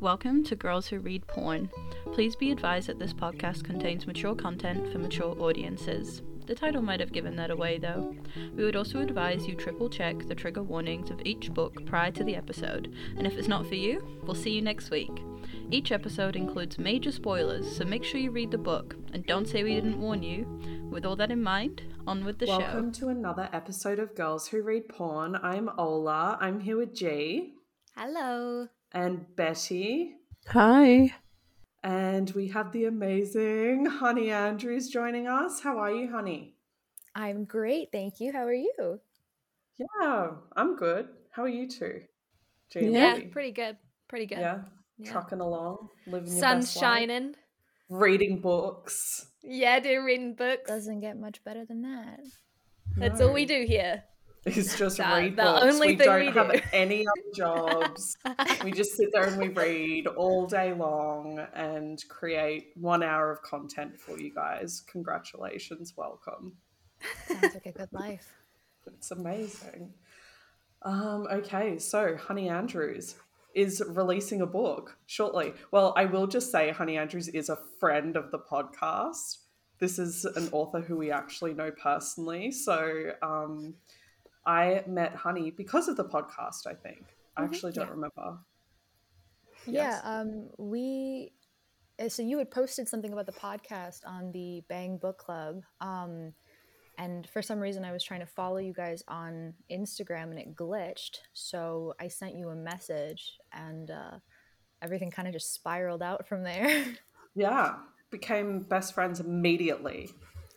Welcome to Girls Who Read Porn. Please be advised that this podcast contains mature content for mature audiences. The title might have given that away though. We would also advise you triple check the trigger warnings of each book prior to the episode, and if it's not for you, we'll see you next week. Each episode includes major spoilers, so make sure you read the book and don't say we didn't warn you. With all that in mind, on with the Welcome show. Welcome to another episode of Girls Who Read Porn. I'm Ola. I'm here with G Hello. And Betty. Hi. And we have the amazing Honey Andrews joining us. How are you, Honey? I'm great, thank you. How are you? Yeah, I'm good. How are you two? G and Yeah, pretty good. Pretty good. Yeah, Yeah. trucking along, living your Sun's best life. shining. reading books. Yeah, doing reading books. Doesn't get much better than that. That's No. all we do here. It's just That- read the books. only we thing don't we have do. any other jobs. we just sit there and we read all day long and create one hour of content for you guys. Congratulations, welcome. Sounds like a good life. It's amazing. Um, okay, so Honey Andrews is releasing a book shortly. Well, I will just say Honey Andrews is a friend of the podcast. This is an author who we actually know personally. So um, I met Honey because of the podcast, I think. I actually don't yeah. remember. Yeah, um, we. uh, So you had posted something about the podcast on the Bang Book Club, um, and for some reason I was trying to follow you guys on Instagram and it glitched. So I sent you a message, and uh, everything kind of just spiraled out from there. Yeah, became best friends immediately.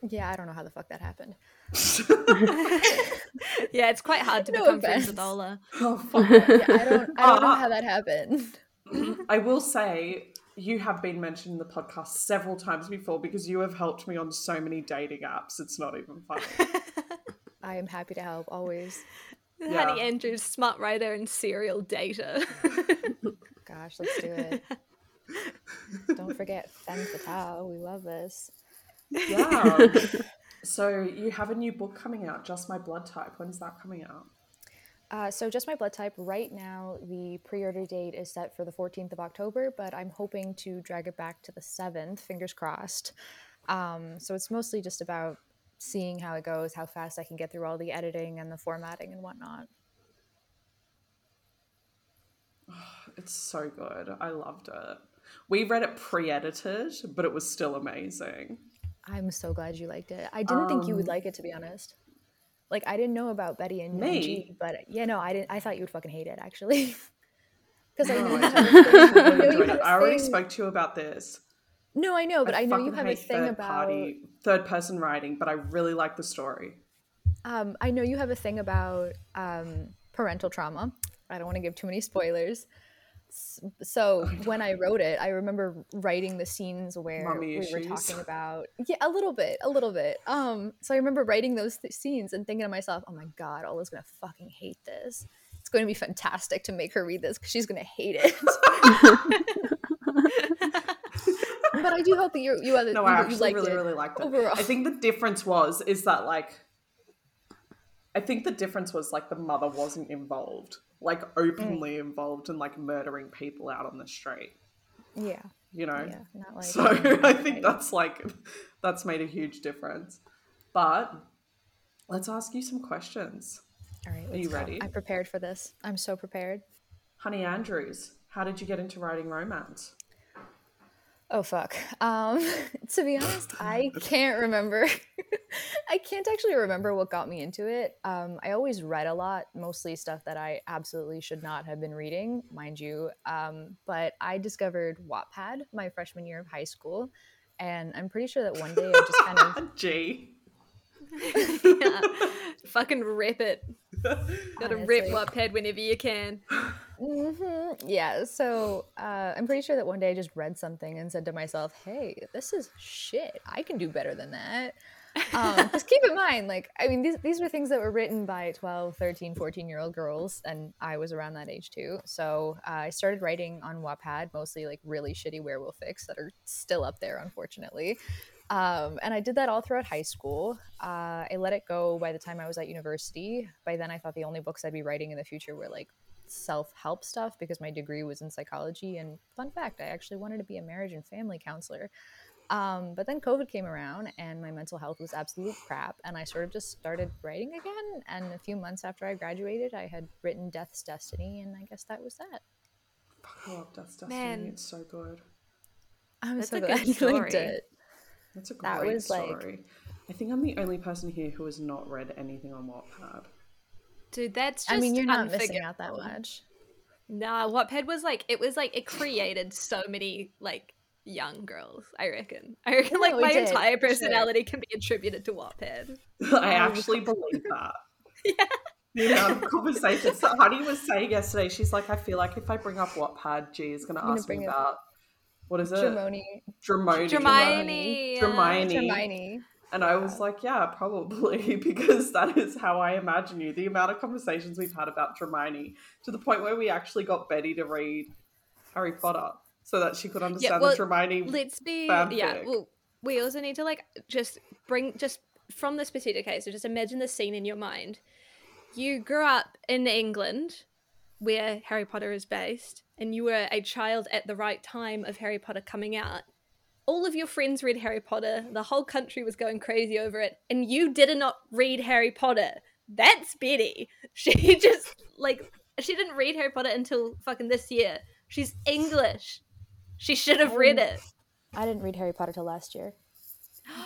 Yeah, I don't know how the fuck that happened. yeah, it's quite hard to No become friends with. Ola. oh, fuck. Yeah, I don't. I don't know Ah. how that happened. I will say you have been mentioned in the podcast several times before because you have helped me on so many dating apps. It's not even funny. I am happy to help always. Yeah. Honey Andrews, smart writer and serial data. Gosh, let's do it. Don't forget femme fatale. We love this. Yeah. so you have a new book coming out, Just My Blood Type. When's that coming out? Uh, so, just my blood type. Right now, the pre-order date is set for the 14th of October, but I'm hoping to drag it back to the 7th. Fingers crossed. Um, so it's mostly just about seeing how it goes, how fast I can get through all the editing and the formatting and whatnot. It's so good. I loved it. We read it pre-edited, but it was still amazing. I'm so glad you liked it. I didn't think you would Um, like it, to be honest. Like, I didn't know about Betty and Me? But yeah, no, I didn't. I thought you would fucking hate it, actually. Because I know I you have a didn't. thing- I I know really you enjoyed have it. a I already thing- spoke to you about this. No, I know, but I, know you have a thing third about. party, third person writing, but I really like the story. Um, I know you have a thing about um, parental trauma. I don't want to give too many spoilers. So when I wrote it, I remember writing the scenes where Mommy we were talking about yeah, a little bit, a little bit. Um, so I remember writing those th- scenes and thinking to myself, "Oh my god, Ola's gonna fucking hate this. It's going to be fantastic to make her read this because she's gonna hate it." but I do hope that you you other No, you, I you actually really, it. really liked it. overall. I think the difference was is that like I think the difference was like the mother wasn't involved, like openly Mm. involved in like murdering people out on the street. Yeah, You know? yeah, not like so I think that's like that's made a huge difference. But let's ask you some questions. All right, Are you go. ready? I'm prepared for this. I'm so prepared. Honey Andrews, how did you get into writing romance? Oh fuck. Um, to be honest, I can't remember. I can't actually remember what got me into it. Um, I always read a lot, mostly stuff that I absolutely should not have been reading, mind you. Um, but I discovered Wattpad my freshman year of high school, and I'm pretty sure that one day I just kind of G. yeah. Fucking rip it. Gotta rip Honestly. Wattpad whenever you can. hmm Yeah, so uh, I'm pretty sure that one day I just read something and said to myself, "Hey, this is shit. I can do better than that." Um, just keep in mind, like, I mean, these these were things that were written by 12, 13, 14 year old girls, and I was around that age too. So uh, I started writing on Wattpad, mostly like really shitty werewolf fics that are still up there, unfortunately. Um, and I did that all throughout high school. Uh, I let it go by the time I was at university. By then, I thought the only books I'd be writing in the future were like self help stuff because my degree was in psychology. And fun fact, I actually wanted to be a marriage and family counselor. Um, but then COVID came around and my mental health was absolute crap. And I sort of just started writing again. And a few months after I graduated, I had written Death's Destiny. And I guess that was that. I love Death's Destiny. Man. It's so good. I'm That's so a glad you liked it. That's a great That was, like- I think I'm the only person here who has not read anything on Wattpad. Dude, that's just I mean, you're not missing out that much. Nah, Wattpad was like it was like it created so many like young girls. I reckon. I reckon like my did, entire for sure. personality can be attributed to Wattpad. I actually believe that. Yeah. The amount of conversations that Honey was saying yesterday, she's like, I feel like if I bring up Wattpad, G is going to gonna ask me bring it- about what is it? Dramione. Dramione. Hermione. Hermione. Hermione. And I was like, yeah, probably, because that is how I imagine you. The amount of conversations we've had about Hermione, to the point where we actually got Betty to read Harry Potter so that she could understand well, the Hermione. Let's be fanfic. yeah. Well, we also need to like just bring just from this particular case. So just imagine the scene in your mind. You grew up in England, where Harry Potter is based, and you were a child at the right time of Harry Potter coming out. All of your friends read Harry Potter. The whole country was going crazy over it, and you did not read Harry Potter. That's Betty. She just like she didn't read Harry Potter until fucking this year. She's English. She should have read um, it. I didn't read Harry Potter till last year.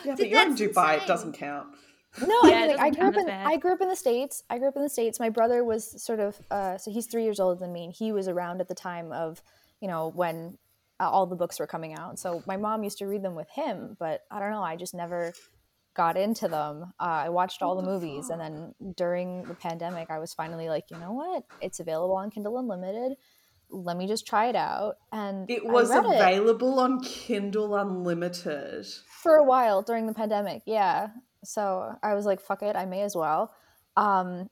yeah, Dude, but you're in that's Dubai, it doesn't count. No, Yeah, I, mean, like, I grew up in. I grew up in the states. I grew up in the states. My brother was sort of uh, so he's three years older than me, and he was around at the time of you know when uh, all the books were coming out. So my mom used to read them with him, but I don't know. I just never got into them. Uh, I watched all the, movies, and then during the pandemic, I was finally like, you know what? It's available on Kindle Unlimited. Let me just try it out. And It was read it available on Kindle Unlimited. for a while during the pandemic yeah so i was like fuck it i may as well um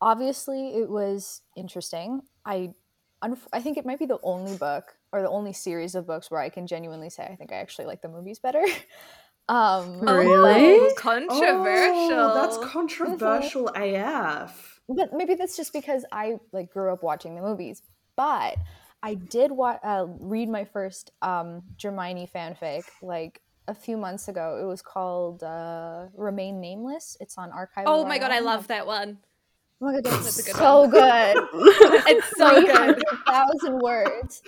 obviously it was interesting i unf- i think it might be the only book or the only series of books where i can genuinely say i think i actually like the movies better um Really? Oh, controversial. Oh, that's controversial AF. but maybe that's just because I like grew up watching the movies. But I did wa- uh, read my first um, Hermione fanfic like a few months ago. It was called uh, "Remain Nameless." It's on Archive. oh my god, I love that one. Oh my god, That's that's a good so good. It's so good. thousand words.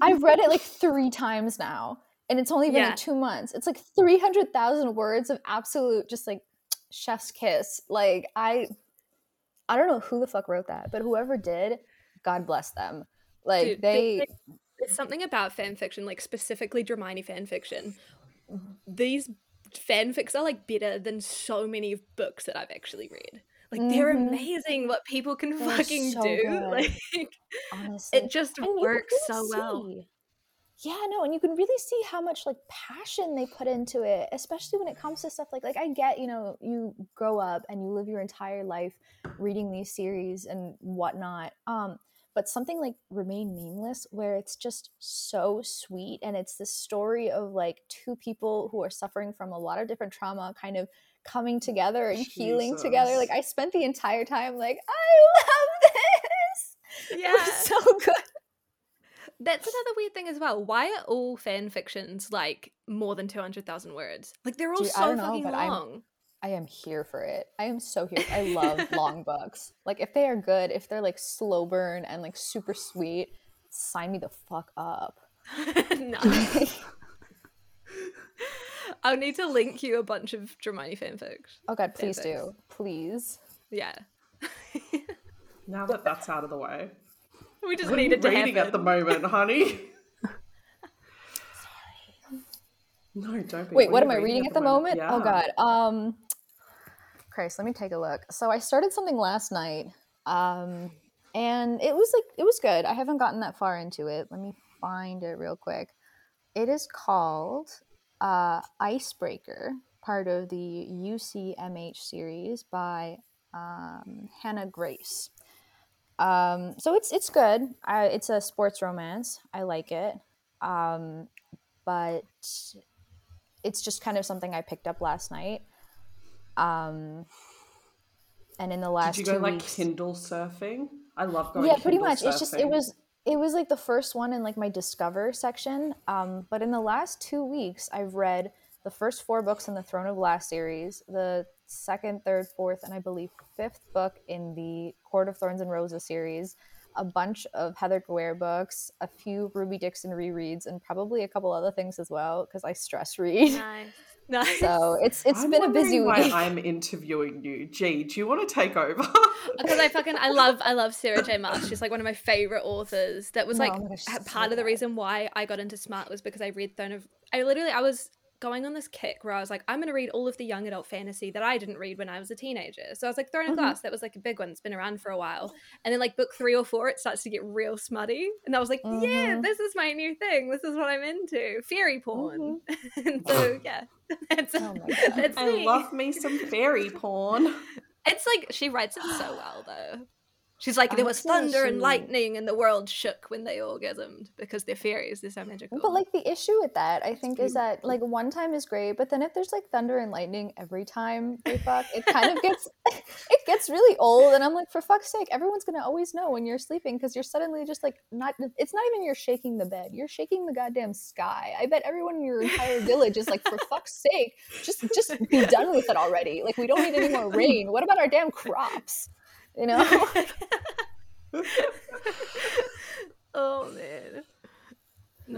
I've read it like three times now, and it's only been Yeah. like two months. It's like three hundred thousand words of absolute just like chef's kiss. Like I, I don't know who the fuck wrote that, but whoever did, God bless them. Like Dude, they, there's, something about fan fiction, like specifically Hermione fan fiction. These fanfics are like better than so many books that I've actually read. Like they're Mhm. amazing what people can They're fucking so do. good. Like honestly, it just And works so well. see- Yeah, no, and you can really see how much like passion they put into it, especially when it comes to stuff like like I get, you know, you grow up and you live your entire life reading these series and whatnot. Um, but something like Remain Nameless, where it's just so sweet and it's the story of like two people who are suffering from a lot of different trauma kind of coming together and healing together. Like I spent the entire time like, I love this. It Yeah. was so good. That's another weird thing as well. Why are all fan fictions like more than 200,000 words? Like they're all Dude, so know, fucking but I'm- long. I am here for it. I am so here. I love long books. Like if they are good, if they're like slow burn and like super sweet, sign me the fuck up. nice. I'll need to link you a bunch of Hermione fanfics. Oh god, please Perfect. do. Please. Yeah. Now that that's out of the way. we just What are you needed to reading happen. at the moment, honey? No, don't be. Wait, what are am I reading at the moment? Oh Yeah. god. Um Christ, let me take a look. So I started something last night. Um and it was like it was good. I haven't gotten that far into it. Let me find it real quick. It is called uh Icebreaker, part of the UCMH series by um, Hannah Grace. Um, so it's it's good. I, it's a sports romance. I like it, um, but it's just kind of something I picked up last night. Um, and in the last Did you go two like weeks, Kindle surfing? I love going. yeah, pretty Kindle much. It's just it was it was like the first one in like my discover section. Um, but in the last two weeks, I've read the first four books in the Throne of Glass series, the second, third, fourth, and I believe fifth book in the Court of Thorns and Roses series, a bunch of Heather Guerre books, a few Ruby Dixon rereads, and probably a couple other things as well because I stress read. Nice. Nice. So it's it's I'm been a busy wondering week. I'm interviewing you. G, do you want to take over? because I fucking I love I love Sarah J. Maas. She's like one of my favorite authors. That was oh No, like oh gosh, she's so part of the reason why I got into smut was because I read Throne of. I literally I was going on this kick where I was like I'm gonna read all of the young adult fantasy that I didn't read when I was a teenager. So I was like Throne of Mhm. Glass. That was like a big one. It's been around for a while. And then like book three or four, it starts to get real smutty. And I was like, yeah, Mhm. this is my new thing. This is what I'm into. Fairy porn. Mm-hmm. and so yeah, that's Oh my God. that's I me. love me some fairy porn. It's like she writes it so well though. She's like, there was thunder and lightning, and the world shook when they orgasmed because they're fairies. They're so magical. But like the issue with that, I think, is that like one time is great, but then if there's like thunder and lightning every time they fuck, it kind of gets it gets really old. And I'm like, for fuck's sake, everyone's gonna always know when you're sleeping because you're suddenly just like not. It's not even you're shaking the bed, you're shaking the goddamn sky. I bet everyone in your entire village is like, for fuck's sake, just just be done with it already. Like we don't need any more rain. What about our damn crops? You know. oh man.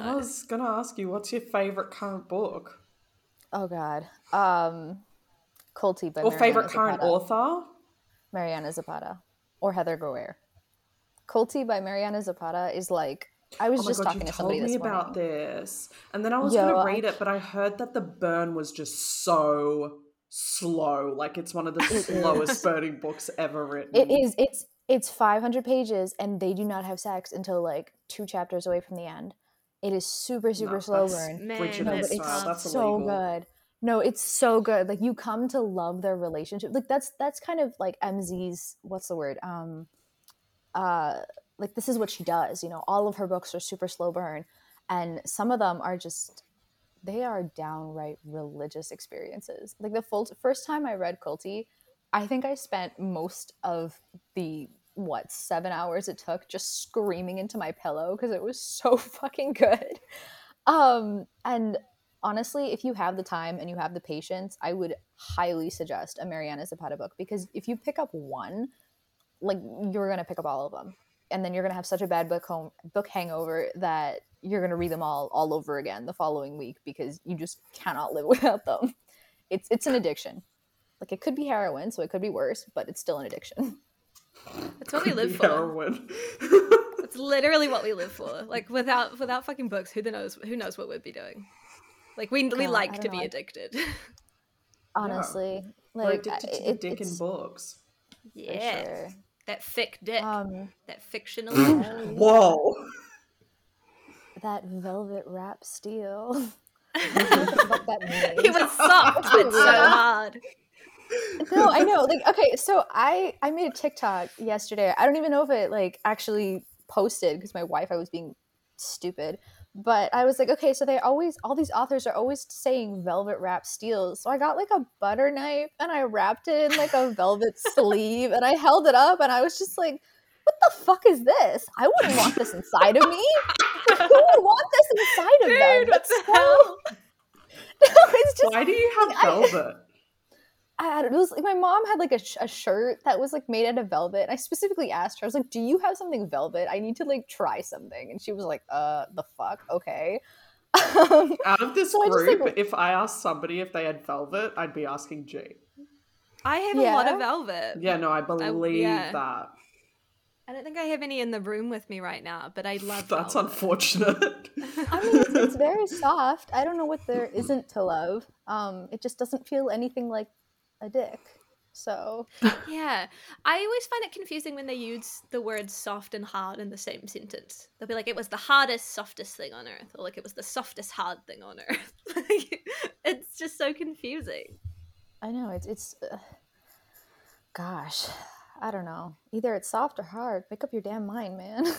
I was gonna ask you, what's your favorite current book Oh God. Um, Kulti by or Mariana favorite current author? Mariana Zapata or Heather Guerre. Kulti by Mariana Zapata is like I was Oh just god, talking you to told somebody me this about this, and then I was Yo, gonna read it, but I heard that the burn was just so slow. Like it's one of the slowest burning books ever written. It is. It's it's 500 pages, and they do not have sex until like two chapters away from the end. It is super super No, slow burn. Man, Bridget No, but it's That's so illegal. good. No, it's so good. Like you come to love their relationship. Like that's that's kind of like MZ's what's the word? Um uh like this is what she does, you know. All of her books are super slow burn and some of them are just they are downright religious experiences. Like the full first time I read Kulti, I think I spent most of the what seven hours it took just screaming into my pillow because it was so fucking good. Um, and honestly, if you have the time and you have the patience, I would highly suggest a Mariana Zapata book because if you pick up one, like you're gonna pick up all of them, and then you're gonna have such a bad book home book hangover that you're gonna read them all all over again the following week because you just cannot live without them. It's it's an addiction. Like it could be heroin, so it could be worse, but it's still an addiction. That's what we live for. Heroin. It's literally what we live for. Like without without fucking books, who the knows who knows what we'd be doing? Like we we God, I like to know, be addicted. Honestly, We're like addicted to I- the dick in it's- books. for yeah, sure. That thick dick, Um, that fictional. Whoa. that velvet wrap steel. what that means. it was soft but so hard. no, I know. Like, okay, so I I made a TikTok yesterday. I don't even know if it like actually posted because my Wi-Fi was being stupid. But I was like, okay, so they always all these authors are always saying velvet wrap steel. So I got like a butter knife and I wrapped it in like a velvet sleeve and I held it up and I was just like, what the fuck is this? I wouldn't want this inside of me. Who would want this inside of them? Dude, what That's the so- hell? No, it's just Why do you have I- velvet? I don't, it was like my mom had like a, sh- a shirt that was like made out of velvet. And I specifically asked her, I was like, "Do you have something velvet? I need to like try something." And she was like, "Uh, the fuck, okay." Um, Out of this So I just, group, like- if I asked somebody if they had velvet, I'd be asking G. I have a lot of velvet. Yeah, no, I believe yeah. that. I don't think I have any in the room with me right now, but I love That's velvet. unfortunate. I mean, it's, it's very soft. I don't know what there isn't to love. Um, it just doesn't feel anything like a dick. So Yeah. I always find it confusing when they use the words soft and hard in the same sentence. They'll be like, it was the hardest, softest thing on earth, or like it was the softest, hard thing on earth. like, it's just so confusing. I know it's it's. Uh, gosh, I don't know. Either it's soft or hard. Make up your damn mind, man.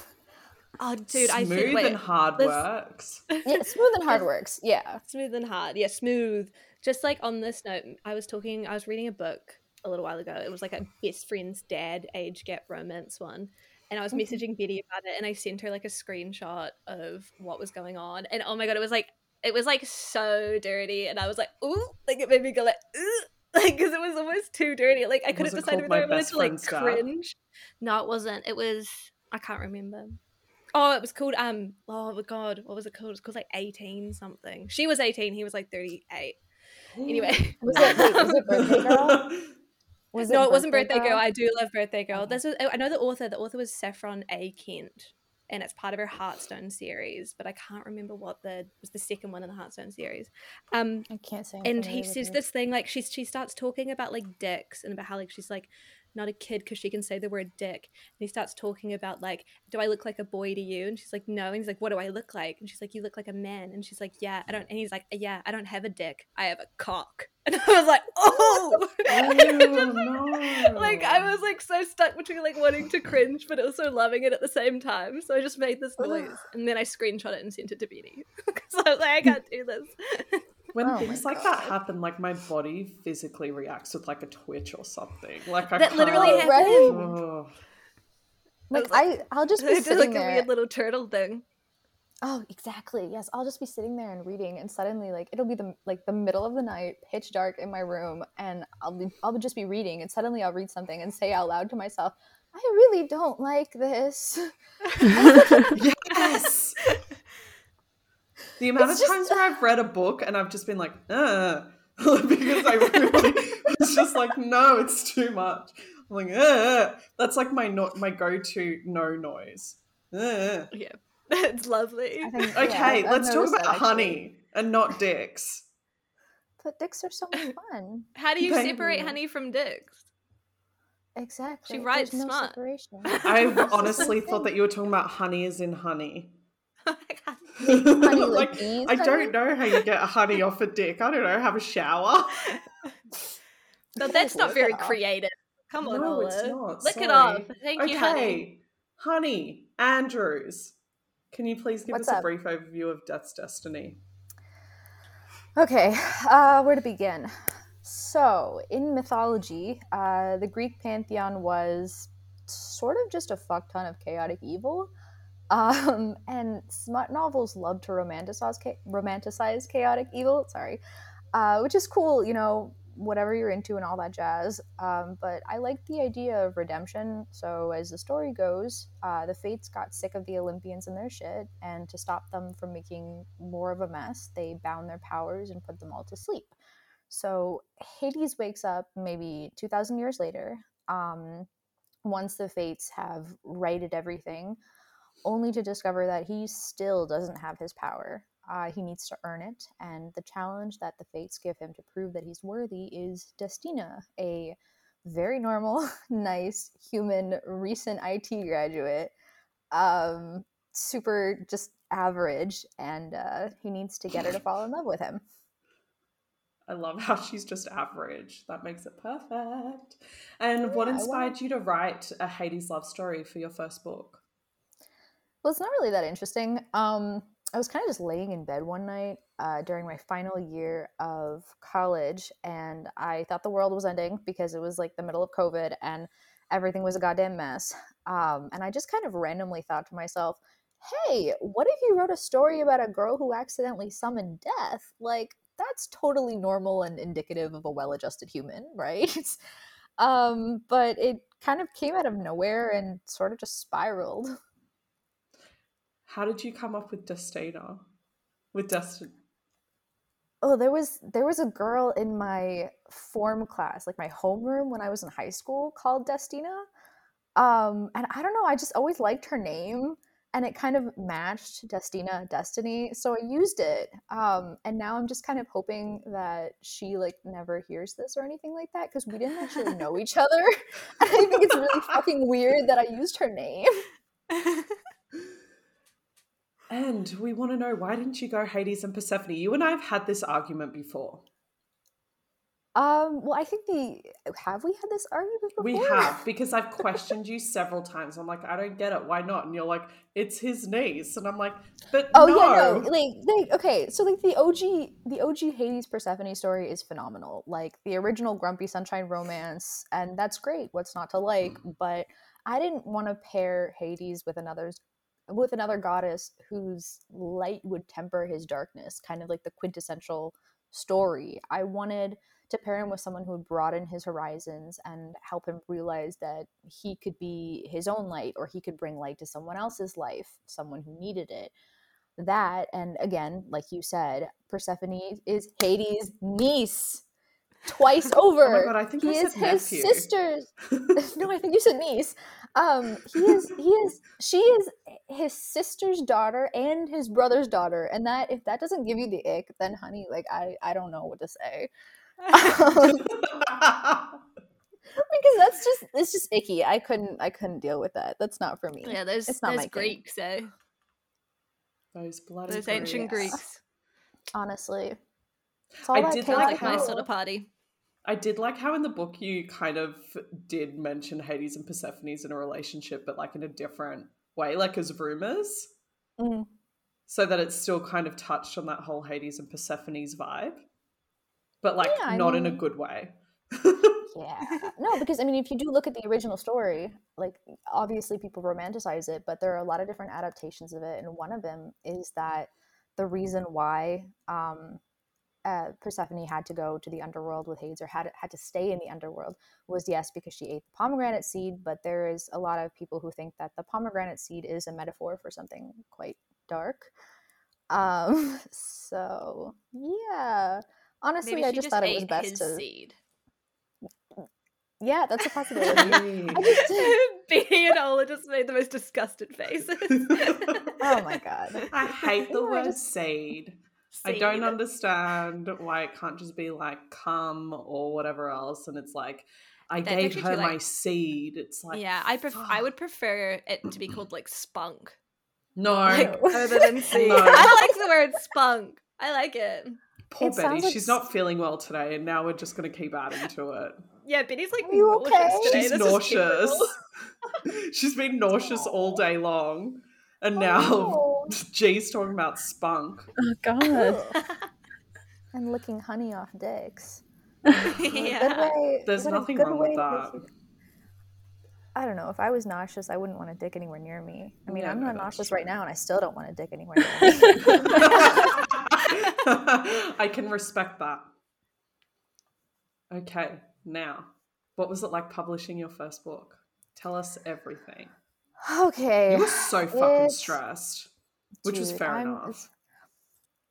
Oh, dude, I Smooth think. Wait, and hard let's- works. yeah, smooth and hard works. Yeah. Smooth and hard. Yeah, smooth. Just like on this note, I was talking, I was reading a book a little while ago. It was like a best friend's dad age gap romance one. And I was messaging Betty about it and I sent her like a screenshot of what was going on. And oh my god, it was like it was like so dirty and I was like, ooh, like it made me go like, ooh, like because it was almost too dirty. Like I couldn't decide whether I wanted to like Dad? cringe. No, it wasn't. It was I can't remember. Oh, it was called um. Oh my god, what was it called? It was called like eighteen something. She was eighteen. He was like thirty eight. Anyway, Was it, wait, was it Birthday Girl? Was no, it wasn't Birthday Girl. I do love Birthday Girl. This was I know the author. The author was Saffron A. Kent, and it's part of her Heartstone series. But I can't remember what the was the second one in the Heartstone series. Um, I can't say. And he says it. this thing like she she starts talking about like dicks and about how like she's like not a kid because she can say the word dick. And he starts talking about like do i look like a boy to you? And she's like no. And he's like what do i look like? And she's like you look like a man. And she's like yeah i don't and he's like yeah i don't have a dick. I have a cock. And i was like oh, oh. And just, like, like i was like so stuck between like wanting to cringe but also loving it at the same time. So i just made this noise and then i screenshot it and sent it to Betty because i was like i can't do this When Oh things like that happen, like my body physically reacts with like a twitch or something. Like I that literally can't- happened? Oh. Like like- I, I'll just be It did sitting like a there. weird little turtle thing Oh, exactly. Yes, I'll just be sitting there and reading, and suddenly, like, it'll be the like the middle of the night, pitch dark in my room, and I'll be I'll just be reading, and suddenly I'll read something and say out loud to myself, "I really don't like this." yes. The amount It's of just- times where I've read a book and I've just been like, uh, because I really, it's just like, no, it's too much. I'm like, uh, that's like my no- my go-to no noise. Uh. Yeah, it's lovely. Think, yeah, Okay, I've- I've let's talk about that, actually. honey and not dicks. But dicks are so much fun. How do you Baby. separate honey from dicks? Exactly. She writes There's no smut. separation. I've That's the honestly thought that you were talking about honey as in honey. Honey, like like, bees, I honey? don't know how you get honey off a dick. I don't know. Have a shower. no, that's not very it creative. Come on, no, it's Olive. not. Lick it Sorry. off. Thank okay, you, honey. honey Andrews. Can you please give What's us a brief overview of Death's Destiny? Okay, uh, where to begin? So, in mythology, uh, the Greek pantheon was sort of just a fuck ton of chaotic evil. Um, and smut novels love to romanticize, cha- romanticize chaotic evil, sorry, uh, which is cool, you know, whatever you're into and all that jazz. Um, but I like the idea of redemption. So, as the story goes, uh, the Fates got sick of the Olympians and their shit, and to stop them from making more of a mess, they bound their powers and put them all to sleep. So, Hades wakes up maybe 2,000 years later, um, once the Fates have righted everything, only to discover that he still doesn't have his power. Uh, he needs to earn it, and the challenge that the Fates give him to prove that he's worthy is Destina, a very normal, nice, human, recent IT graduate, um, super just average, and uh, he needs to get her to fall in love with him. I love how she's just average. That makes it perfect. And what Yeah, I inspired you to write a Hades love story for your first book? Well, it's not really that interesting. Um, I was kind of just laying in bed one night uh, during my final year of college, and I thought the world was ending because it was like the middle of COVID and everything was a goddamn mess. Um, and I just kind of randomly thought to myself, hey, what if you wrote a story about a girl who accidentally summoned death? Like, that's totally normal and indicative of a well adjusted human, right? um, but it kind of came out of nowhere and sort of just spiraled. How did you come up with Destina? With Destin? oh there was there was a girl in my form class like my homeroom when i was in high school called destina um and i don't know i just always liked her name and it kind of matched destina destiny so i used it um and now i'm just kind of hoping that she like never hears this or anything like that because we didn't actually know each other and i think it's really fucking weird that i used her name And we want to know why didn't you go Hades and Persephone? You and I have had this argument before. Um, well, I think the have we had this argument before? We have because I've questioned you several times. I'm like, I don't get it. Why not? And you're like, it's his niece, and I'm like, but Oh no. yeah, no, like, like okay, so like the OG, the OG Hades Persephone story is phenomenal. Like the original Grumpy Sunshine romance, and that's great. What's not to like? But I didn't want to pair Hades with another's with another goddess whose light would temper his darkness, kind of like the quintessential story. I wanted to pair him with someone who would broaden his horizons and help him realize that he could be his own light or he could bring light to someone else's life, someone who needed it. That, and again, like you said, Persephone is Hades' niece twice over. Oh my god, I think he I is said his nephew. sister's no, I think you said niece. Um, he is, he is, she is his sister's daughter and his brother's daughter, and that if that doesn't give you the ick, then honey, like I, I don't know what to say. because that's just it's just icky. I couldn't I couldn't deal with that. That's not for me. Yeah, those It's not those my thing. Greeks, eh? Those bloody Those ancient Greeks. Greeks. Honestly, it's all I did taste like Like and my how- sort of party. I did like how in the book you kind of did mention Hades and Persephone's in a relationship, but like in a different way, like as rumors, Mm. so that it's still kind of touched on that whole Hades and Persephone's vibe, but like Yeah, I not in a good way. Yeah. No, because I mean, if you do look at the original story, like obviously people romanticize it, but there are a lot of different adaptations of it, and one of them is that the reason why um, uh, Persephone had to go to the underworld with Hades or had had to stay in the underworld was yes because she ate the pomegranate seed, but there is a lot of people who think that the pomegranate seed is a metaphor for something quite dark. Um, so yeah. Honestly, Maybe I just just thought it ate was best his to. seed. Yeah, that's a possibility. Ew. I just- Beanie and Ola just made the most disgusted faces. oh my god. I hate the word just- seed. I don't Seed. understand why it can't just be like cum or whatever else, and it's like I That gave her like- my seed. It's like yeah, I pref- I would prefer it to be called like spunk, no. like other than seed. No. I like the word spunk. I like it. Poor It Betty, like she's s- not feeling well today, and now we're just going to keep adding to it. Yeah, Betty's like Are you nauseous okay? today. She's This nauseous. she's been nauseous all day long, and Oh, now no. G's talking about spunk. Oh god. and licking honey off dicks. yeah. Way, There's nothing wrong with that. make I don't know. If I was nauseous, I wouldn't want a dick anywhere near me. I mean, Yeah, I'm not that's nauseous right now, and I still don't want a dick anywhere near me. I can respect that. Okay, now, what was it like publishing your first book? Tell us everything. okay. You were so fucking It's- stressed, which was fair I'm- enough.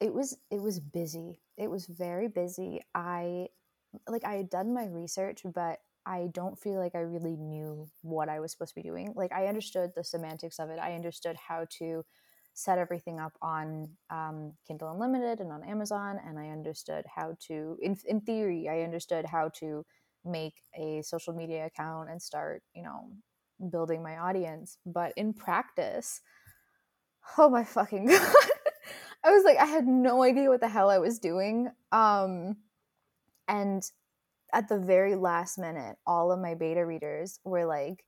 it was it was busy. It was very busy. I like i had done my research but i don't feel like i really knew what i was supposed to be doing. Like i understood the semantics of it. I understood how to set everything up on um, kindle unlimited and on amazon and i understood how to in, in theory i understood how to make a social media account and start you know building my audience. But in practice oh my fucking god I was like, I had no idea what the hell I was doing. Um, and at the very last minute, all of my beta readers were like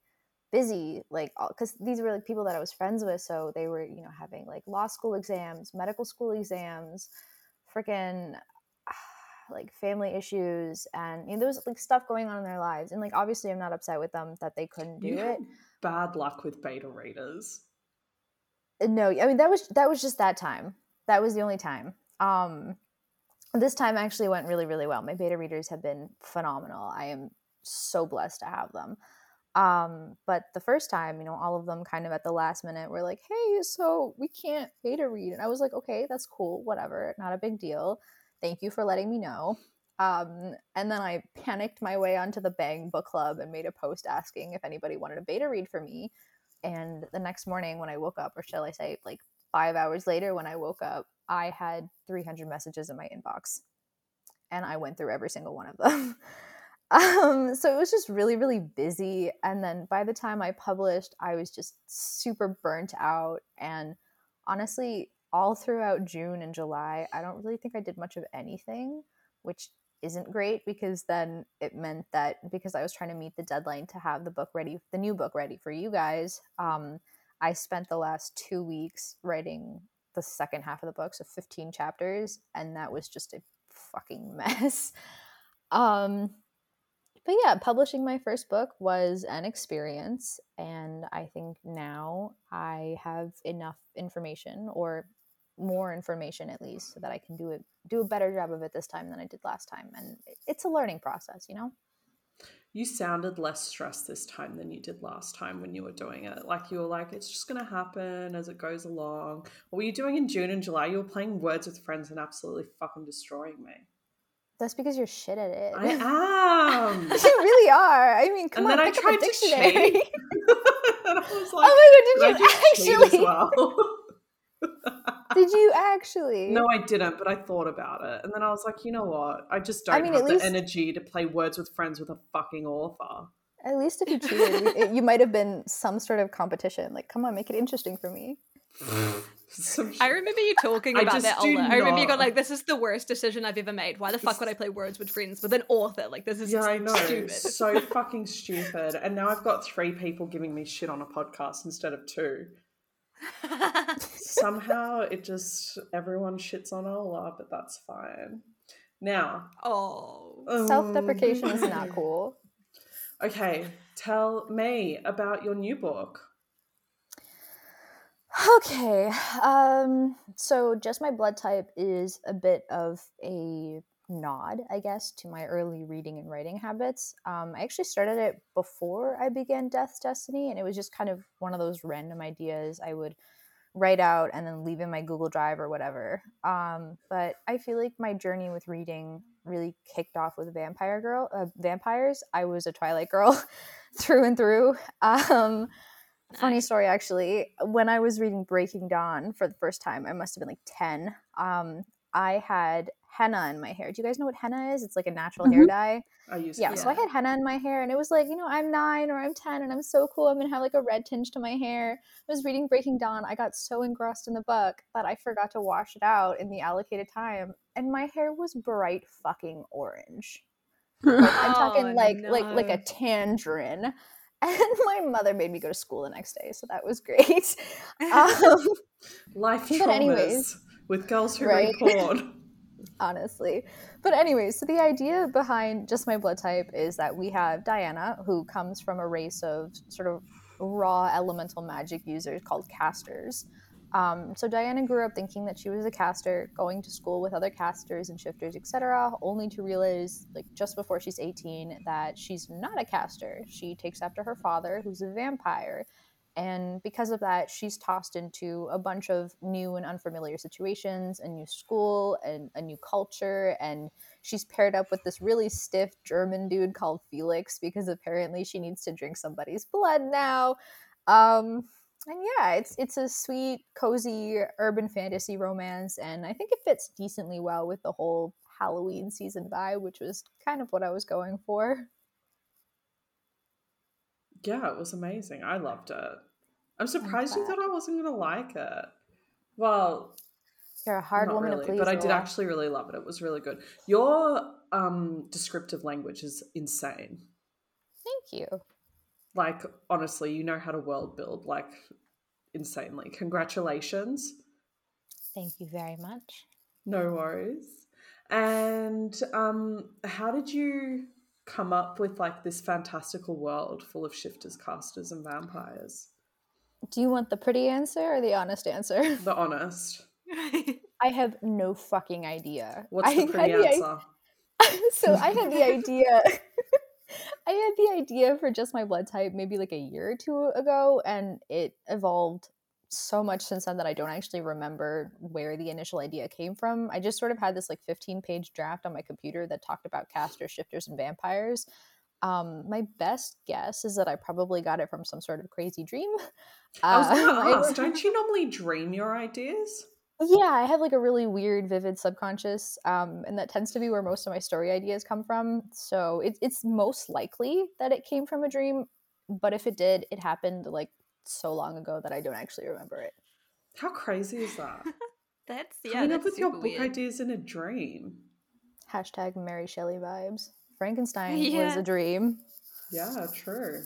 busy, like, because these were like people that I was friends with. So they were, you know, having like law school exams, medical school exams, freaking like family issues, and you know, there was like stuff going on in their lives. And like, obviously, I'm not upset with them that they couldn't do it. bad luck with beta readers. No i mean that was that was just that time. That was the only time. Um this time actually went really really well. My beta readers have been phenomenal. I am so blessed to have them. Um but the first time you know all of them kind of at the last minute were like hey so we can't beta read. And i was like okay that's cool whatever not a big deal. Thank you for letting me know. Um and then i panicked my way onto the bang book club and made a post asking if anybody wanted a beta read for me and the next morning when I woke up, or shall I say, like five hours later when I woke up, I had 300 messages in my inbox. And I went through every single one of them. um, so it was just really, really busy. And then by the time I published, I was just super burnt out. And honestly, all throughout June and July, I don't really think I did much of anything, which isn't great because then it meant that because I was trying to meet the deadline to have the book ready, the new book ready for you guys, um, I spent the last two weeks writing the second half of the book, so 15 chapters, and that was just a fucking mess. Um, but yeah, publishing my first book was an experience, and I think now I have enough information or more information at least so that I can do it do a better job of it this time than I did last time. And it's a learning process, you know? You sounded less stressed this time than you did last time when you were doing it. Like you were like, it's just gonna happen as it goes along. What were you doing in June and July? You were playing Words with Friends and absolutely fucking destroying me. That's because you're shit at it. I am. you really are. I mean, come and on, then I pick up a tried to dictionary. cheat. and I was like, oh my god, "Did you actually? well?" Did you actually? No, I didn't, but I thought about it. And then I was like, you know what? I just don't I mean, have the least- energy to play Words with Friends with a fucking author. At least if you cheated, you- you might have been some sort of competition. Like, come on, make it interesting for me. Some I remember you talking I about just that a do lot. I remember you got like, "This is the worst decision I've ever made. Why the fuck would I play Words with Friends with an author? Like, this is Yeah, I know. stupid." So fucking stupid. And now I've got three people giving me shit on a podcast instead of two. Somehow it just everyone shits on Ola, but that's fine. Now, oh, um, Self-deprecation is not cool. Okay, tell me about your new book. Okay. Um, so just my blood type is a bit of a nod, I guess, to my early reading and writing habits. Um, I actually started it before I began Death's Destiny, and it was just kind of one of those random ideas I would write out and then leave in my Google Drive or whatever. Um, but I feel like my journey with reading really kicked off with Vampire Girl, uh, vampires. I was a Twilight girl through and through. Um, Funny story, actually. When I was reading Breaking Dawn for the first time, I must have been like 10. Um, I had henna in my hair. Do you guys know what henna is? It's like a natural hair dye. I use Yeah, so I had henna in my hair, and it was like, you know, I'm nine or I'm 10, and I'm so cool. I'm gonna have like a red tinge to my hair. I was reading Breaking Dawn. I got so engrossed in the book that I forgot to wash it out in the allocated time, and my hair was bright fucking orange. Like, I'm talking Oh, like like like a tangerine. And my mother made me go to school the next day, so that was great. Um, life But traumas anyways, with girls who right? read porn. Honestly. But anyways, so the idea behind just my blood type is that we have Diana, who comes from a race of sort of raw elemental magic users called casters. Um, so Diana grew up thinking that she was a caster, going to school with other casters and shifters, etc., only to realize, like just before she's 18, that she's not a caster. She takes after her father, who's a vampire. And because of that, she's tossed into a bunch of new and unfamiliar situations, a new school, and a new culture. And she's paired up with this really stiff German dude called Felix because apparently she needs to drink somebody's blood now. Um, and yeah, it's it's a sweet, cozy urban fantasy romance, and I think it fits decently well with the whole Halloween season vibe, which was kind of what I was going for. Yeah, it was amazing. I loved it. I'm surprised you thought I wasn't gonna like it. Well, You're a hard not woman really, to please, but I did actually really love it. It was really good. Your um descriptive language is insane. Thank you. Like honestly, you know how to world build like insanely. Congratulations. Thank you very much. No worries. And um how did you come up with like this fantastical world full of shifters, casters, and vampires? Do you want the pretty answer or the honest answer? The honest. I have no fucking idea. What's the had pretty the i- answer? so I had the idea. I had the idea for just my blood type maybe like a year or two ago, and it evolved so much since then that I don't actually remember where the initial idea came from. I just sort of had this like 15 page draft on my computer that talked about casters, shifters, and vampires. Um, my best guess is that I probably got it from some sort of crazy dream. I was Uh, gonna ask, don't you normally dream your ideas? yeah, I have like a really weird, vivid subconscious, um, and that tends to be where most of my story ideas come from. So it, it's most likely that it came from a dream, but if it did, it happened like so long ago that I don't actually remember it. How crazy is that? That's yeah. Coming that's up with your book weird. ideas in a dream. Hashtag Mary Shelley vibes. Frankenstein was a dream. Yeah, true.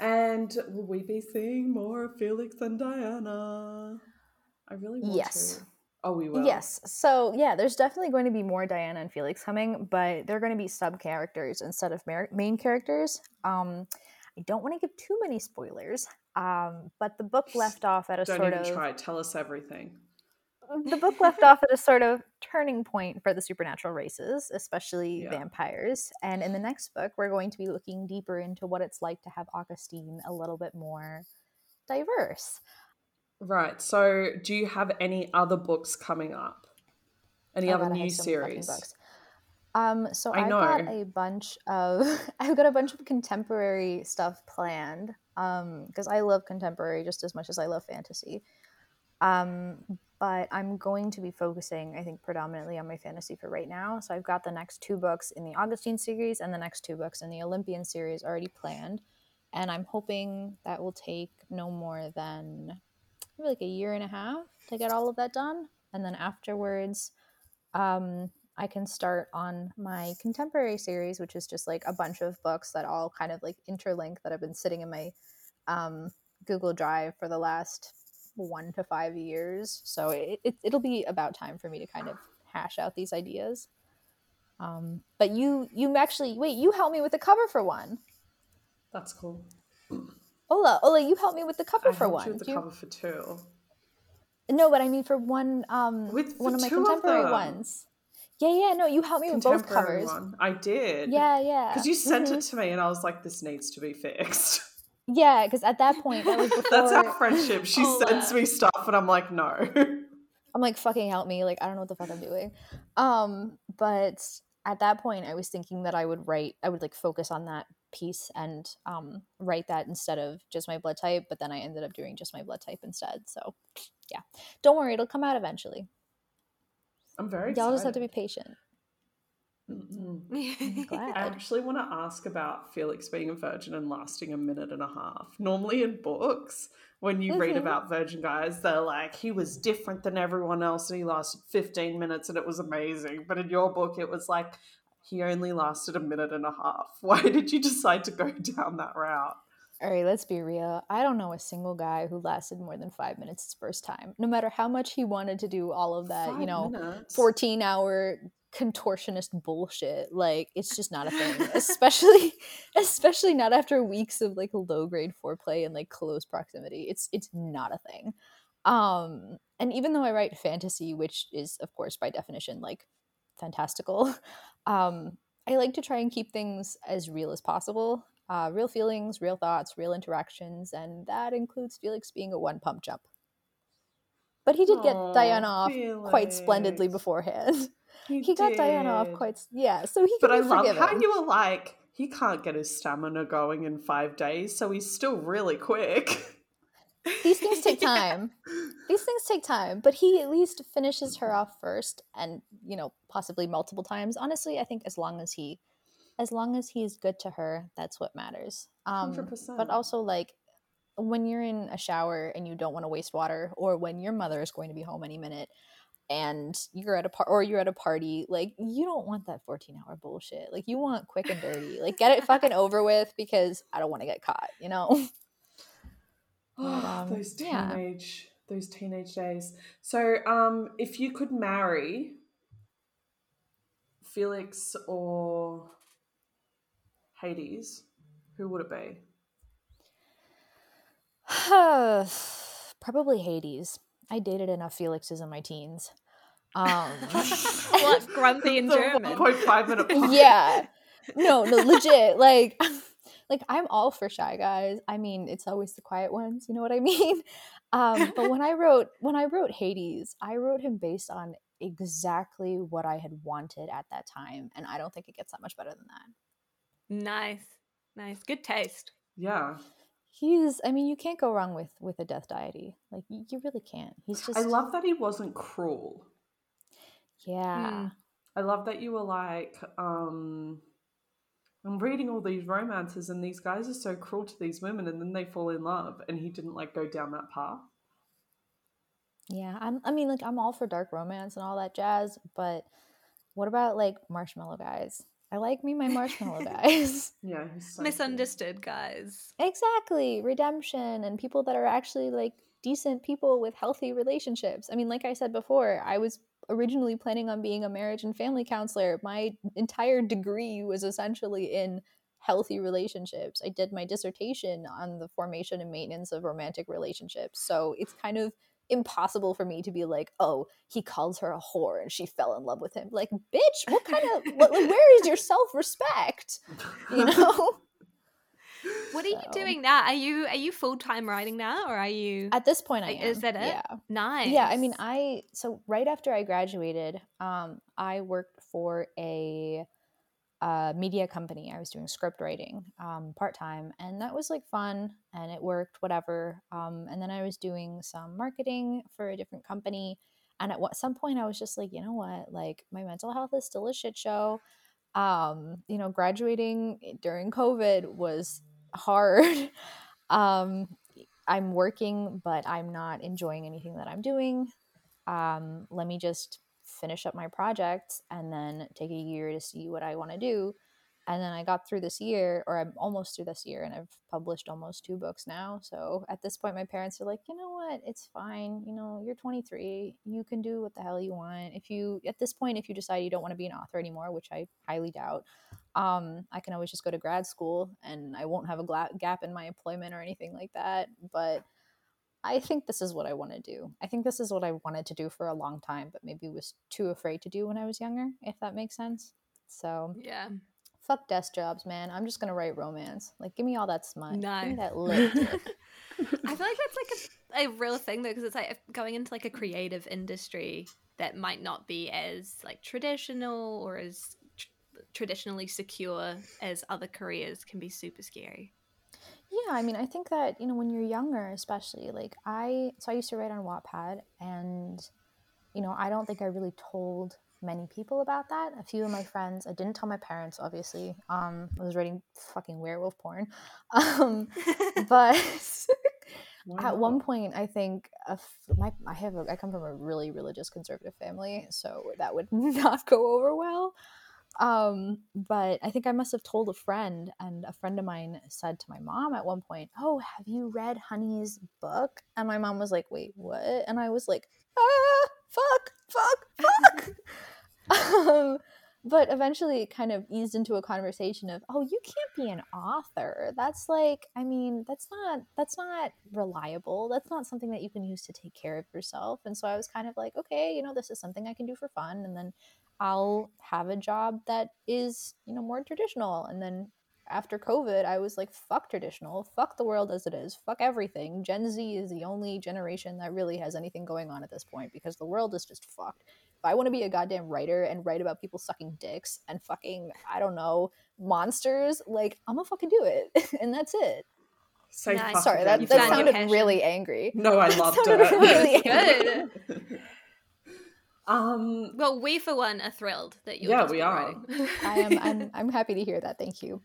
And will we be seeing more of Felix and Diana? I really want Yes. to. Oh, we will. Yes. So yeah, there's definitely going to be more Diana and Felix coming, but they're going to be sub characters instead of main characters. Um, I don't want to give too many spoilers. Um, but the book left off at a Don't sort even of try. Tell us everything. the book left off at a sort of turning point for the supernatural races, especially Yeah. vampires. And in the next book, we're going to be looking deeper into what it's like to have Augustine a little bit more diverse. Right. So, do you have any other books coming up? Any Oh other God, new so series? Um, so I I've got a bunch of I've got a bunch of contemporary stuff planned. Um, because I love contemporary just as much as I love fantasy. Um, but I'm going to be focusing, I think, predominantly on my fantasy for right now. So I've got the next two books in the Augustine series and the next two books in the Olympian series already planned. And I'm hoping that will take no more than maybe like a year and a half to get all of that done. And then afterwards, um, I can start on my contemporary series, which is just like a bunch of books that all kind of like interlink that have been sitting in my um, Google Drive for the last one to five years. So it, it, it'll be about time for me to kind of hash out these ideas. Um, but you you actually wait you helped me with the cover for one. That's cool. Ola Ola you helped me with the cover I for one. you with the you- cover for two. No, but I mean for one um With one the of my two of contemporary ones. Yeah, yeah, no, you helped me with both covers. one. I did. Yeah, yeah. Because you sent Mhm. it to me, and I was like, "This needs to be fixed." Yeah, because at that point that was before That's our friendship. She Hola. sends me stuff, and I'm like, "No." I'm like, fucking help me. Like, I don't know what the fuck I'm doing. Um, but at that point I was thinking that I would write I would like focus on that piece and um write that instead of just my blood type, but then I ended up doing just my blood type instead. So yeah. Don't worry, it'll come out eventually. I'm very. Y'all just have to be patient. I actually want to ask about Felix being a virgin and lasting a minute and a half. Normally in books, when you read Mhm. about virgin guys, they're like, he was different than everyone else and he lasted 15 minutes and it was amazing. But in your book, it was like, he only lasted a minute and a half. Why did you decide to go down that route? All right, let's be real. I don't know a single guy who lasted more than five minutes his first time. No matter how much he wanted to do all of that, you know, minutes? 14 hour contortionist bullshit like it's just not a thing especially especially not after weeks of like low grade foreplay and like close proximity it's it's not a thing um and even though i write fantasy which is of course by definition like fantastical um i like to try and keep things as real as possible uh real feelings real thoughts real interactions and that includes felix being a one pump jump but he did get diana off quite splendidly beforehand he got Diana off quite yeah. So he But I love forgiven. how you were like, he can't get his stamina going in five days, so he's still really quick. These things take time. These things take time, but he at least finishes her off first, and you know possibly multiple times. Honestly, I think as long as he, as long as he's good to her, that's what matters. Um, 100%. but also like when you're in a shower and you don't want to waste water, or when your mother is going to be home any minute. And you're at a par- or you're at a party, like you don't want that 14 hour bullshit. Like you want quick and dirty. Like get it fucking over with because I don't want to get caught, you know? But, um, those yeah. teenage those teenage days. So, um, if you could marry Felix or Hades, who would it be? Probably Hades. I dated enough Felixes in my teens. Um, what grumpy in German? 1.5 minute podcast. yeah. No, no, legit. Like, like I'm all for shy guys. I mean, it's always the quiet ones. You know what I mean? Um, but when I wrote when I wrote Hades, I wrote him based on exactly what I had wanted at that time, and I don't think it gets that much better than that. Nice, nice, good taste. Yeah. He's. I mean, you can't go wrong with with a death deity. Like, you, you really can't. He's just. I love that he wasn't cruel. Yeah. I love that you were like, um, I'm reading all these romances and these guys are so cruel to these women and then they fall in love and he didn't like go down that path. Yeah, I'm, I mean, like, I'm all for dark romance and all that jazz, but what about like marshmallow guys? I like me my marshmallow guys. Yeah, he's so Misunderstood, guys. exactly. Redemption and people that are actually like decent people with healthy relationships. I mean, like I said before, I was originally planning on being a marriage and family counselor. My entire degree was essentially in healthy relationships. I did my dissertation on the formation and maintenance of romantic relationships. So it's kind of impossible for me to be like, oh, he calls her a whore and she fell in love with him. Like, bitch, what kind of, what, like, where is your self respect? You know? What are you doing now? Are you are you full time writing now, or are you? At this point, I Like, is that it? Yeah. nice. Yeah, I mean, I so right after I graduated, um, I worked for a uh, media company. I was doing script writing um, part time, and that was like fun, and it worked, whatever. Um, and then I was doing some marketing for a different company, and at some point, I was just like, you know what, like my mental health is still a shit show. Um, you know, graduating during COVID was hard. um, I'm working, but I'm not enjoying anything that I'm doing. Um, let me just finish up my project and then take a year to see what I want to do. And then I got through this year, or I'm almost through this year, and I've published almost two books now. So at this point, my parents are like, you know what? It's fine. You know, you're 23. You can do what the hell you want. If you, at this point, if you decide you don't want to be an author anymore, which I highly doubt, um, I can always just go to grad school and I won't have a gla- gap in my employment or anything like that. But I think this is what I want to do. I think this is what I wanted to do for a long time, but maybe was too afraid to do when I was younger, if that makes sense. So yeah. fuck desk jobs, man. I'm just gonna write romance. Like, give me all that smut. Give me that lit. I feel like that's like a, a real thing though, because it's like going into like a creative industry that might not be as like traditional or as tr- traditionally secure as other careers can be super scary. Yeah, I mean, I think that, you know, when you're younger, especially, like I, so I used to write on Wattpad, and, you know, I don't think I really told many people about that. A few of my friends, I didn't tell my parents, obviously. Um, I was writing fucking werewolf porn. Um, but at one point, I think a f- my, I have, a, I come from a really religious conservative family, so that would not go over well. Um, but I think I must have told a friend, and a friend of mine said to my mom at one point, "Oh, have you read Honey's book?" And my mom was like, "Wait, what?" And I was like, "Ah, fuck, fuck, fuck." um, but eventually, it kind of eased into a conversation of, "Oh, you can't be an author. That's like, I mean, that's not that's not reliable. That's not something that you can use to take care of yourself." And so I was kind of like, "Okay, you know, this is something I can do for fun." And then I'll have a job that is, you know, more traditional. And then after COVID, I was like, fuck traditional, fuck the world as it is, fuck everything. Gen Z is the only generation that really has anything going on at this point because the world is just fucked. If I want to be a goddamn writer and write about people sucking dicks and fucking, I don't know, monsters, like, I'm gonna fucking do it. and that's it. Say Nice. Sorry, that, that sounded really angry. No, I That loved sounded it. really Good. Um, Well, we for one are thrilled that you're Yeah, just we are. writing. I am I'm I'm happy to hear that. Thank you.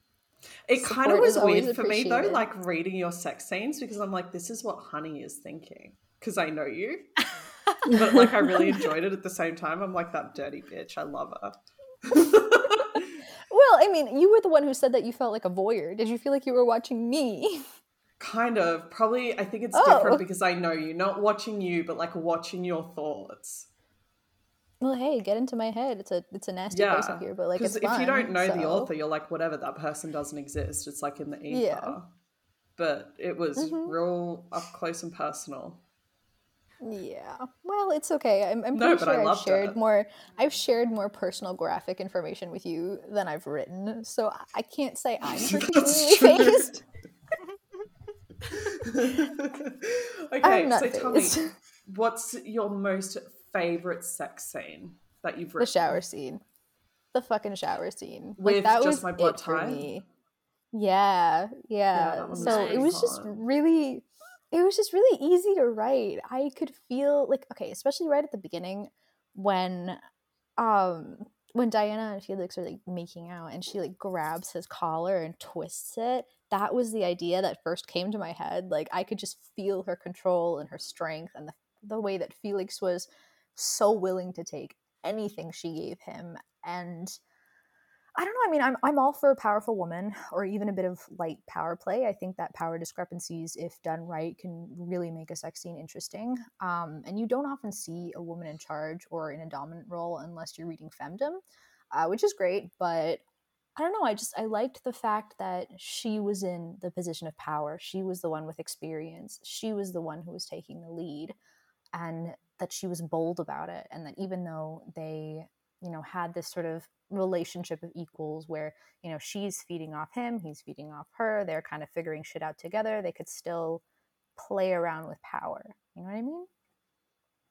it kind of was always weird for me though, like reading your sex scenes because I'm like, this is what Honey is thinking because I know you. but like, I really enjoyed it at the same time. I'm like that dirty bitch. I love her. Well, I mean, you were the one who said that you felt like a voyeur. Did you feel like you were watching me? kind of. Probably. I think it's Oh. different because I know you, not watching you, but like watching your thoughts. Well, hey, get into my head. It's a it's a nasty place in here, but like it's if you don't know the author, you're like, whatever, that person doesn't exist. It's like in the ether. Yeah. But it was Mhm. real up close and personal. Yeah. Well, it's okay. I'm, I'm No, pretty I sure I've shared it. more. I've shared more personal graphic information with you than I've written, so I- I can't say I'm particularly fazed. okay, so tell me, what's your most favorite sex scene that you've written? the shower scene, the fucking shower scene. With like that Just was My Blood it for me. Yeah, yeah. that so it was just really, it was just really easy to write. I could feel like okay, especially right at the beginning when, um, when Diana and Felix are like making out and she like grabs his collar and twists it. That was the idea that first came to my head. Like I could just feel her control and her strength and the the way that Felix was so willing to take anything she gave him. And I don't know. I mean, I'm I'm all for a powerful woman or even a bit of light power play. I think that power discrepancies, if done right, can really make a sex scene interesting. Um, and you don't often see a woman in charge or in a dominant role unless you're reading femdom, uh, which is great. But I don't know. I just I liked the fact that she was in the position of power. She was the one with experience. She was the one who was taking the lead, and that she was bold about it. And that even though they you know had this sort of relationship of equals where you know she's feeding off him he's feeding off her they're kind of figuring shit out together they could still play around with power you know what i mean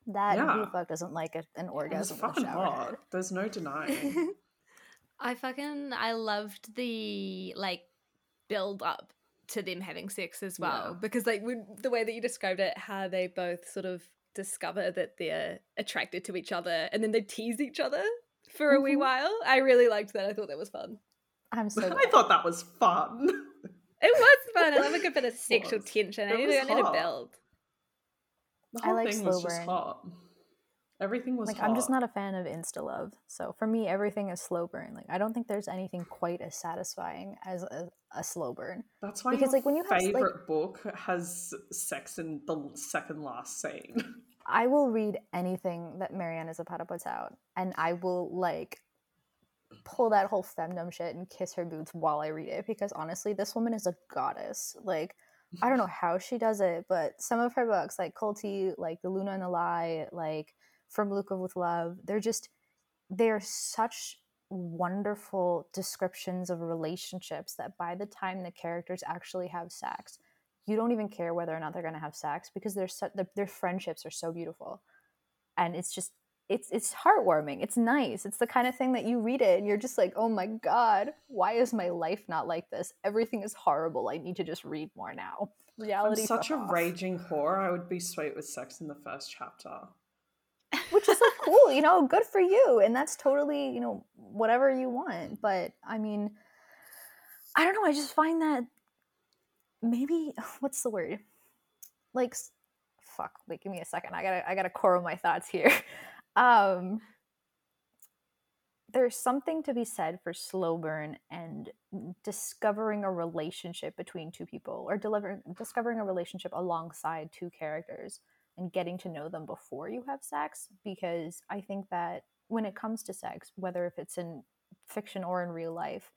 that Yeah. who fuck doesn't like a, an orgasm in the fucking hot. There's no denying. I fucking I loved the like build up to them having sex as well Yeah. because like when, the way that you described it, how they both sort of discover that they're attracted to each other and then they tease each other for a wee Mhm. while. I really liked that. I thought that was fun. i'm so I thought that was fun. It was fun. I love a good bit of sexual was. tension. I It need, to, I need to build. The I whole like thing was slow just burn. hot. Everything was like hot. i'm just not a fan of insta love so for me everything is slow burn like i don't think there's anything quite as satisfying as a, a slow burn That's why because, like, when you have, like- favorite book has sex in the second last scene. I will read anything that Mariana Zapata puts out, and I will like pull that whole femdom shit and kiss her boots while I read it because honestly, this woman is a goddess. Like, I don't know how she does it, but some of her books, like Kulti, like The Luna and the Lie, like From Lukov with Love, they're just they're such wonderful descriptions of relationships that by the time the characters actually have sex, you don't even care whether or not they're going to have sex because their su- their, their friendships are so beautiful, and it's just it's it's heartwarming. It's nice. It's the kind of thing that you read it and you're just like, oh my god, why is my life not like this? Everything is horrible. I need to just read more now. I'm Reality. such a off. raging whore. I would be sweet with sex in the first chapter. Which is cool, you know, good for you, and that's totally you know whatever you want. But I mean, I don't know. I just find that maybe what's the word? Like, fuck. Wait, give me a second. I gotta I gotta core my thoughts here. Um, there's something to be said for slow burn and discovering a relationship between two people or delivering discovering a relationship alongside two characters and getting to know them before you have sex because i think that when it comes to sex whether if it's in fiction or in real life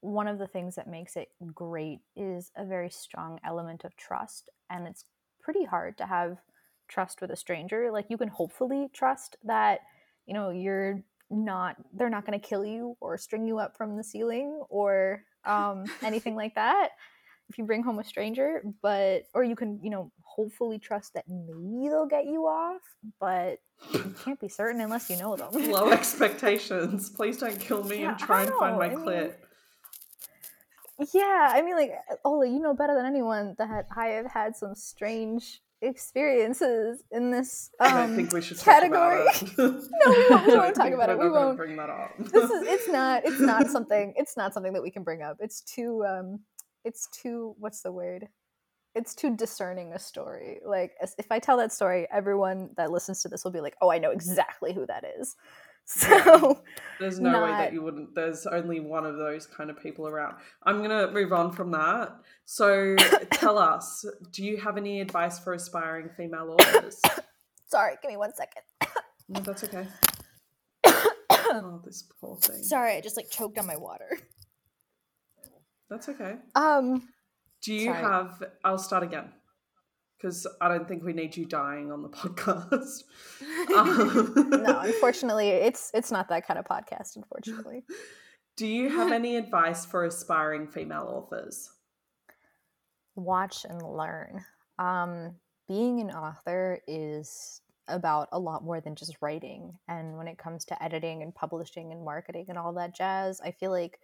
one of the things that makes it great is a very strong element of trust and it's pretty hard to have trust with a stranger. Like you can hopefully trust that you know you're not they're not going to kill you or string you up from the ceiling or um, anything like that if you bring home a stranger but or you can you know hopefully trust that maybe they'll get you off but you can't be certain unless you know them Low expectations. Please don't kill me Yeah, and try and find my I mean- clit. yeah i mean like ola you know better than anyone that i have had some strange experiences in this um, I think we should category talk about it. No, we won't- we won't talk about it. We won't. Bring that up. this is it's not it's not something it's not something that we can bring up it's too um it's too what's the word it's too discerning a story like if i tell that story everyone that listens to this will be like oh i know exactly who that is so There's no way that you wouldn't. There's only one of those kind of people around. I'm gonna move on from that. So tell us, do you have any advice for aspiring female authors? sorry give me one second No, that's okay. Oh, this poor thing. sorry i just like choked on my water That's okay. um Do you Sorry. have? I'll start again because I don't think we need you dying on the podcast. Um, no unfortunately it's it's not that kind of podcast unfortunately Do you have any advice for aspiring female authors? watch and learn. Um, being an author is about a lot more than just writing. And when it comes to editing and publishing and marketing and all that jazz, I feel like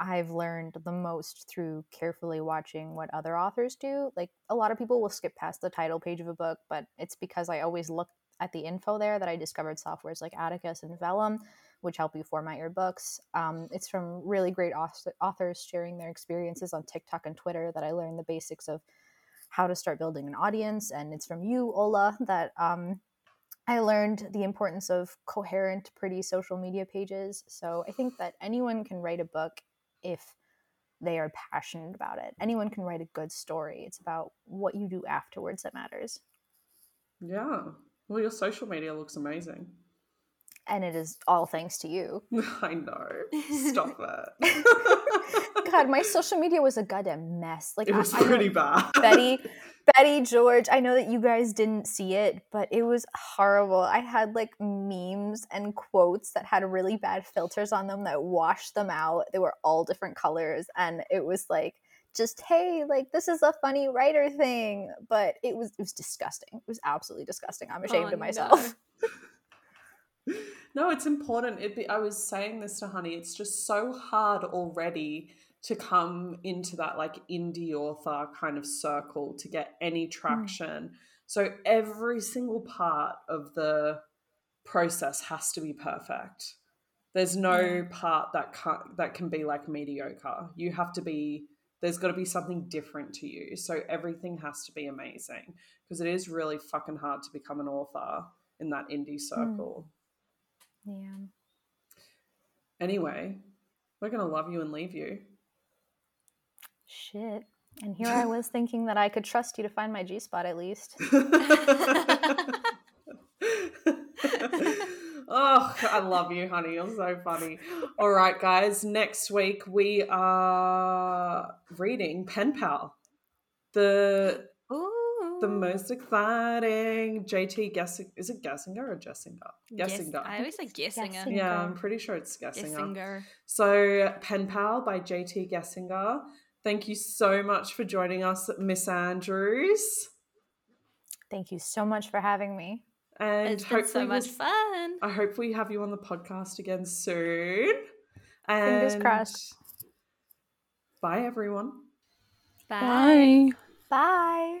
I've learned the most through carefully watching what other authors do. Like a lot of people will skip past the title page of a book, but it's because I always look at the info there that I discovered softwares like Atticus and Vellum, which help you format your books. Um, it's from really great authors sharing their experiences on TikTok and Twitter that I learned the basics of how to start building an audience. And it's from you, Ola, that um, I learned the importance of coherent, pretty social media pages. So I think that anyone can write a book if they are passionate about it. Anyone can write a good story. It's about what you do afterwards that matters. Yeah. Well, your social media looks amazing. And it is all thanks to you. I know. Stop that. God, my social media was a goddamn mess. Like it was I, I pretty bad. Betty, Betty, George. I know that you guys didn't see it, but it was horrible. I had like memes and quotes that had really bad filters on them that washed them out. They were all different colors, and it was like just hey, like this is a funny writer thing. But it was it was disgusting. It was absolutely disgusting. I'm ashamed Oh, of myself. No, it's important. It be, I was saying this to Honey. It's just so hard already to come into that like indie author kind of circle to get any hmm. traction. So every single part of the process has to be perfect. There's no Yeah. part that can that can be like mediocre. You have to be there's got to be something different to you. So everything has to be amazing because it is really fucking hard to become an author in that indie hmm. circle. Yeah. Anyway, we're going to love you and leave you. Shit. And here I was thinking that I could trust you to find my G spot at least. oh, I love you, honey. You're so funny. All right, guys. Next week we are reading Pen Pal, the Ooh. the most exciting JT Gessing. Is it Gessinger or Jessinger? Yes, Gessinger. I always say Gessinger. Gessinger. yeah, I'm pretty sure it's Gessinger. Gessinger. So, Pen Pal by JT Gessinger. Thank you so much for joining us, Miss Andrews. Thank you so much for having me. And It's been so much we'll- fun. I hope we have you on the podcast again soon. Fingers crossed. Bye, everyone. Bye. Bye.